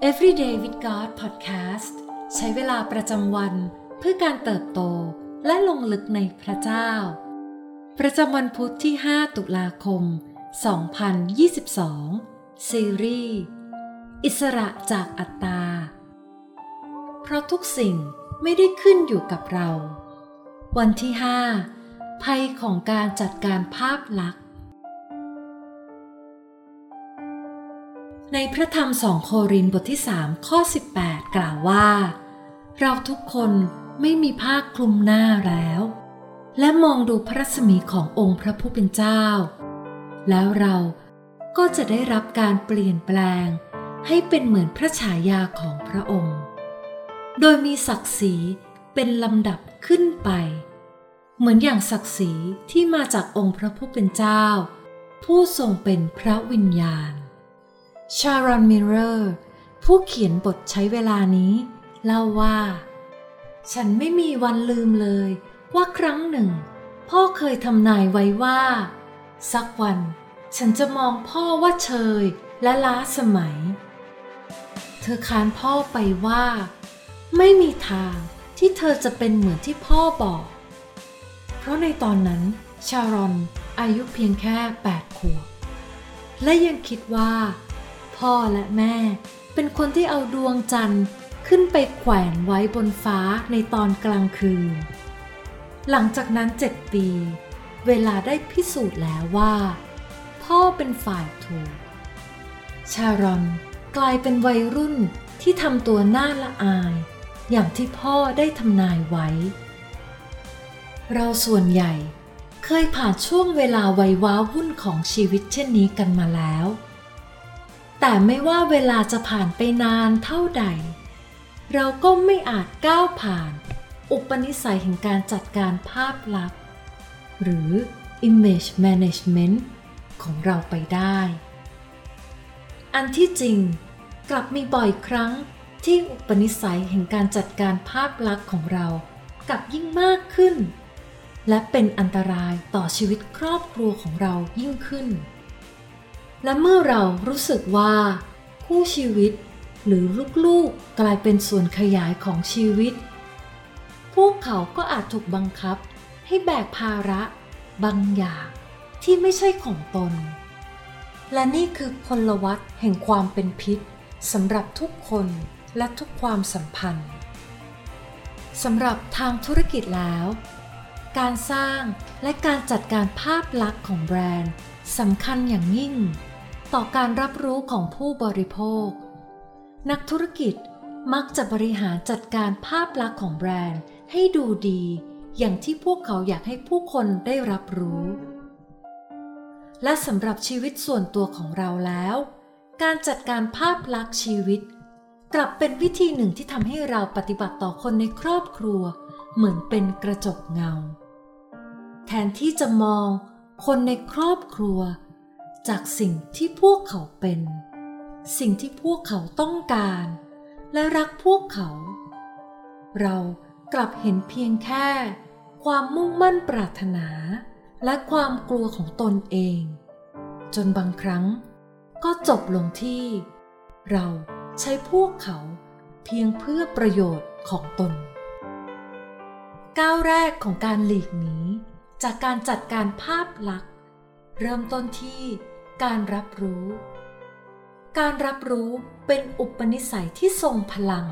Everyday with God Podcast ใช้เวลาประจำวันเพื่อการเติบโตและลงลึกในพระเจ้า ประจำวันพุทธที่ 5 ตุลาคม 2022 ซีรีส์ อิสระจากอัตตา เพราะทุกสิ่งไม่ได้ขึ้นอยู่กับเรา วันที่ 5 ภัยของการจัดการภาพลักษณ์ ในพระธรรมสองโครินธ์บทที่ 3 ข้อ 18 กล่าวว่า เราทุกคนไม่มีผ้าคลุมหน้าแล้ว และมองดูพระรัศมีขององค์พระผู้เป็นเจ้า แล้วเราก็จะได้รับการเปลี่ยนแปลง ให้เป็นเหมือนพระฉายาของพระองค์ โดยมีศักดิ์ศรีเป็นลำดับขึ้นไป เหมือนอย่างศักดิ์ศรีที่มาจากองค์พระผู้เป็นเจ้า ผู้ทรงเป็นพระวิญญาณ ชารอนมิเรอร์ ผู้เขียนบทใช้เวลานี้ เล่าว่า ฉันไม่มีวันลืมเลย ว่าครั้งหนึ่ง พ่อเคยทำนายไว้ว่า สักวัน ฉันจะมองพ่อว่าเชยและล้าสมัย เธอค้านพ่อไปว่า ไม่มีทางที่เธอจะเป็นเหมือนที่พ่อบอก เพราะในตอนนั้น ชารอนอายุเพียงแค่ 8 ขวบ และยังคิดว่า พ่อและแม่ เป็นคนที่เอาดวงจันทร์ขึ้นไปแขวนไว้บนฟ้าในตอนกลางคืน หลังจากนั้นเจ็ดปี เวลาได้พิสูจน์แล้วว่า พ่อเป็นฝ่ายถูก ชารอนกลายเป็นวัยรุ่นที่ทำตัวน่าละอาย อย่างที่พ่อได้ทำนายไว้ เราส่วนใหญ่เคยผ่านช่วงเวลาวัยว้าวุ่นของชีวิตเช่นนี้กันมาแล้ว แต่ไม่ว่าเวลาจะผ่านไปนานเท่าใด เราก็ไม่อาจก้าวผ่าน อุปนิสัยแห่งการจัดการภาพลักษณ์ หรือ image management ของเราไปได้ อันที่จริงกลับมีบ่อยครั้งที่อุปนิสัยแห่งการจัดการภาพลักษณ์ของเรากลับยิ่งมากขึ้น และเป็นอันตรายต่อชีวิตครอบครัวของเรายิ่งขึ้น และเมื่อเรารู้สึกว่า คู่ชีวิตหรือลูกๆกลายเป็นส่วนขยายของชีวิต พวกเขาก็อาจถูกบังคับให้แบกภาระบางอย่างที่ไม่ใช่ของตน และนี่คือพลวัตแห่งความเป็นพิษสำหรับทุกคนและทุกความสัมพันธ์สำหรับทางธุรกิจแล้ว การสร้างและการจัดการภาพลักษณ์ของแบรนด์สำคัญอย่างยิ่ง ต่อการรับรู้ของผู้บริโภค นักธุรกิจมักจะบริหารจัดการภาพลักษณ์ของแบรนด์ให้ดูดี อย่างที่พวกเขาอยากให้ผู้คนได้รับรู้ และสำหรับชีวิตส่วนตัวของเราแล้ว การจัดการภาพลักษณ์ชีวิต กลับเป็นวิธีหนึ่งที่ทำให้เราปฏิบัติต่อคนในครอบครัว เหมือนเป็นกระจกเงา แทนที่จะมองคนในครอบครัว จากสิ่งที่พวกเขาเป็น สิ่งที่พวกเขาต้องการ และรักพวกเขา เรากลับเห็นเพียงแค่ ความมุ่งมั่นปรารถนา และความกลัวของตนเอง จนบางครั้งก็จบลงที่ เราใช้พวกเขาเพียงเพื่อประโยชน์ของตน ก้าวแรกของการหลีกหนีจากการจัดการภาพลักษณ์ เริ่มต้นที่ การรับรู้ การรับรู้เป็นอุปนิสัยที่ทรงพลัง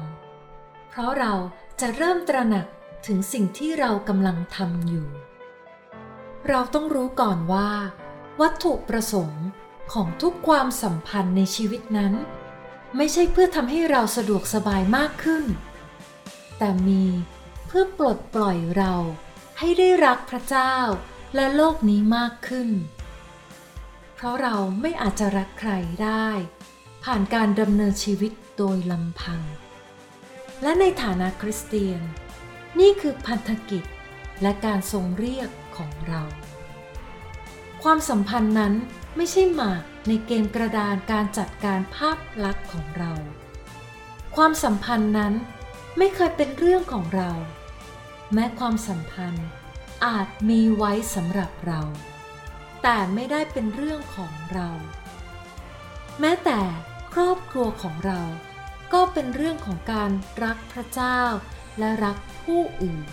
เพราะเราจะเริ่มตระหนักถึงสิ่งที่เรากำลังทำอยู่ เราต้องรู้ก่อนว่า วัตถุประสงค์ของทุกความสัมพันธ์ในชีวิตนั้น ไม่ใช่เพื่อทำให้เราสะดวกสบายมากขึ้น แต่มีเพื่อปลดปล่อยเราให้ได้รักพระเจ้าและโลกนี้มากขึ้น เพราะเราไม่อาจจะรักใครได้ ผ่านการดำเนินชีวิตโดยลำพัง และในฐานะคริสเตียน นี่คือพันธกิจและการทรงเรียกของเรา ความสัมพันธ์นั้นไม่ใช่หมากในเกมกระดานการจัดการภาพลักษณ์ของเรา ความสัมพันธ์นั้นไม่เคยเป็นเรื่องของเรา แม้ความสัมพันธ์อาจมีไว้สำหรับเรา แต่ไม่ได้เป็นเรื่องของเรา แม้แต่ครอบครัวของเรา ก็เป็นเรื่องของการรักพระเจ้า และรักผู้อื่น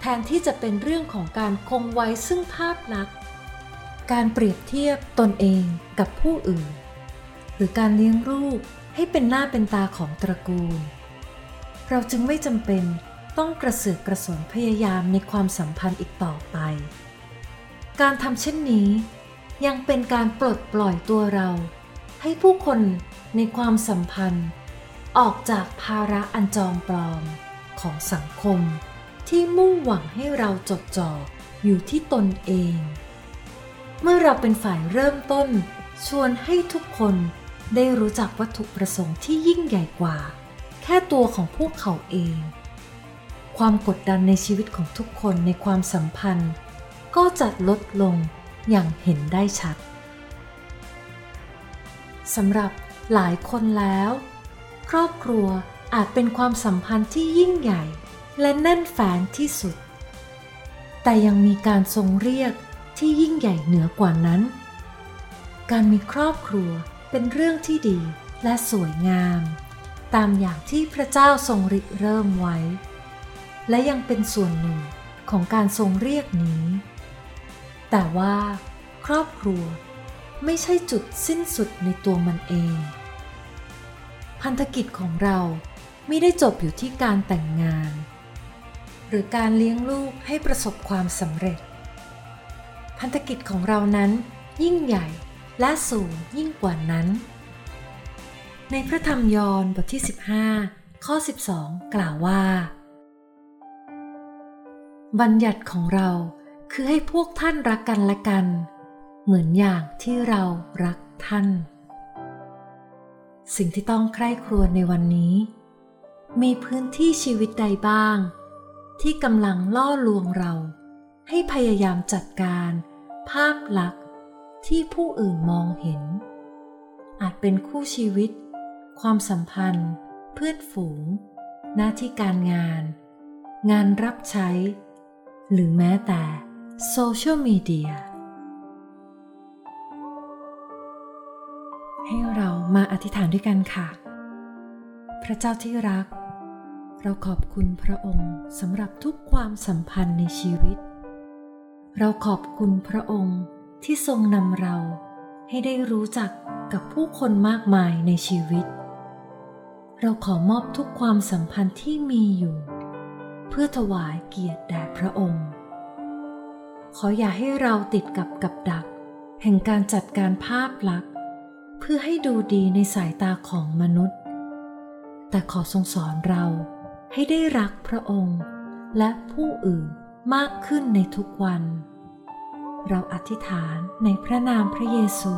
แทนที่จะเป็นเรื่องของการคงไว้ซึ่งภาพลักษณ์ การเปรียบเทียบตนเองกับผู้อื่น หรือการเลี้ยงลูกให้เป็นหน้าเป็นตาของตระกูล เราจึงไม่จำเป็นต้องกระเสือกกระสนพยายามในความสัมพันธ์อีกต่อไป การทำเช่นนี้ ยังเป็นการปลดปล่อยตัวเรา ให้ผู้คนในความสัมพันธ์ ออกจากภาระอันจอมปลอมของสังคม ที่มุ่งหวังให้เราจดจ่ออยู่ที่ตนเอง เมื่อเราเป็นฝ่ายเริ่มต้น ชวนให้ทุกคนได้รู้จักวัตถุประสงค์ที่ยิ่งใหญ่กว่า แค่ตัวของพวกเขาเอง ความกดดันในชีวิตของทุกคนในความสัมพันธ์ ก็จะลดลงอย่างเห็นได้ชัดสำหรับหลายคนแล้ว ครอบครัวอาจเป็นความสัมพันธ์ที่ยิ่งใหญ่ และแน่นแฟนที่สุด แต่ยังมีการทรงเรียกที่ยิ่งใหญ่เหนือกว่านั้น การมีครอบครัวเป็นเรื่องที่ดีและสวยงาม ตามอย่างที่พระเจ้าทรงริเริ่มไว้ และยังเป็นส่วนหนึ่งของการทรงเรียกนี้ แต่ว่า ครอบครัวไม่ใช่จุดสิ้นสุดในตัวมันเอง พันธกิจของเราไม่ได้จบอยู่ที่การแต่งงาน หรือการเลี้ยงลูกให้ประสบความสำเร็จ พันธกิจของเรานั้นยิ่งใหญ่และสูงยิ่งกว่านั้น ในพระธรรมยอห์นบทที่ 15 ข้อ 12 กล่าวว่า บัญญัติของเรา คือให้พวกท่านรักกันละกัน เหมือนอย่างที่เรารักท่าน สิ่งที่ต้องใคร่ครวญในวันนี้ มีพื้นที่ชีวิตใดบ้าง ที่กำลังล่อลวงเรา ให้พยายามจัดการ ภาพลักษณ์ที่ผู้อื่นมองเห็น อาจเป็นคู่ชีวิต ความสัมพันธ์ เพื่อนฝูง หน้าที่การงาน งานรับใช้ หรือแม้แต่ โซเชียลมีเดียให้เรามาอธิษฐานด้วยกันค่ะ พระเจ้าที่รัก เราขอบคุณพระองค์สำหรับทุกความสัมพันธ์ในชีวิต เราขอบคุณพระองค์ที่ทรงนำเราให้ได้รู้จักกับผู้คนมากมายในชีวิต เราขอมอบทุกความสัมพันธ์ที่มีอยู่ เพื่อถวายเกียรติแด่พระองค์ ขออย่าให้เราติดกับกับดัก แห่งการจัดการภาพลักษณ์ เพื่อให้ดูดีในสายตาของมนุษย์ แต่ขอทรงสอนเราให้ได้รักพระองค์ และผู้อื่นมากขึ้นในทุกวัน เราอธิษฐานในพระนามพระเยซู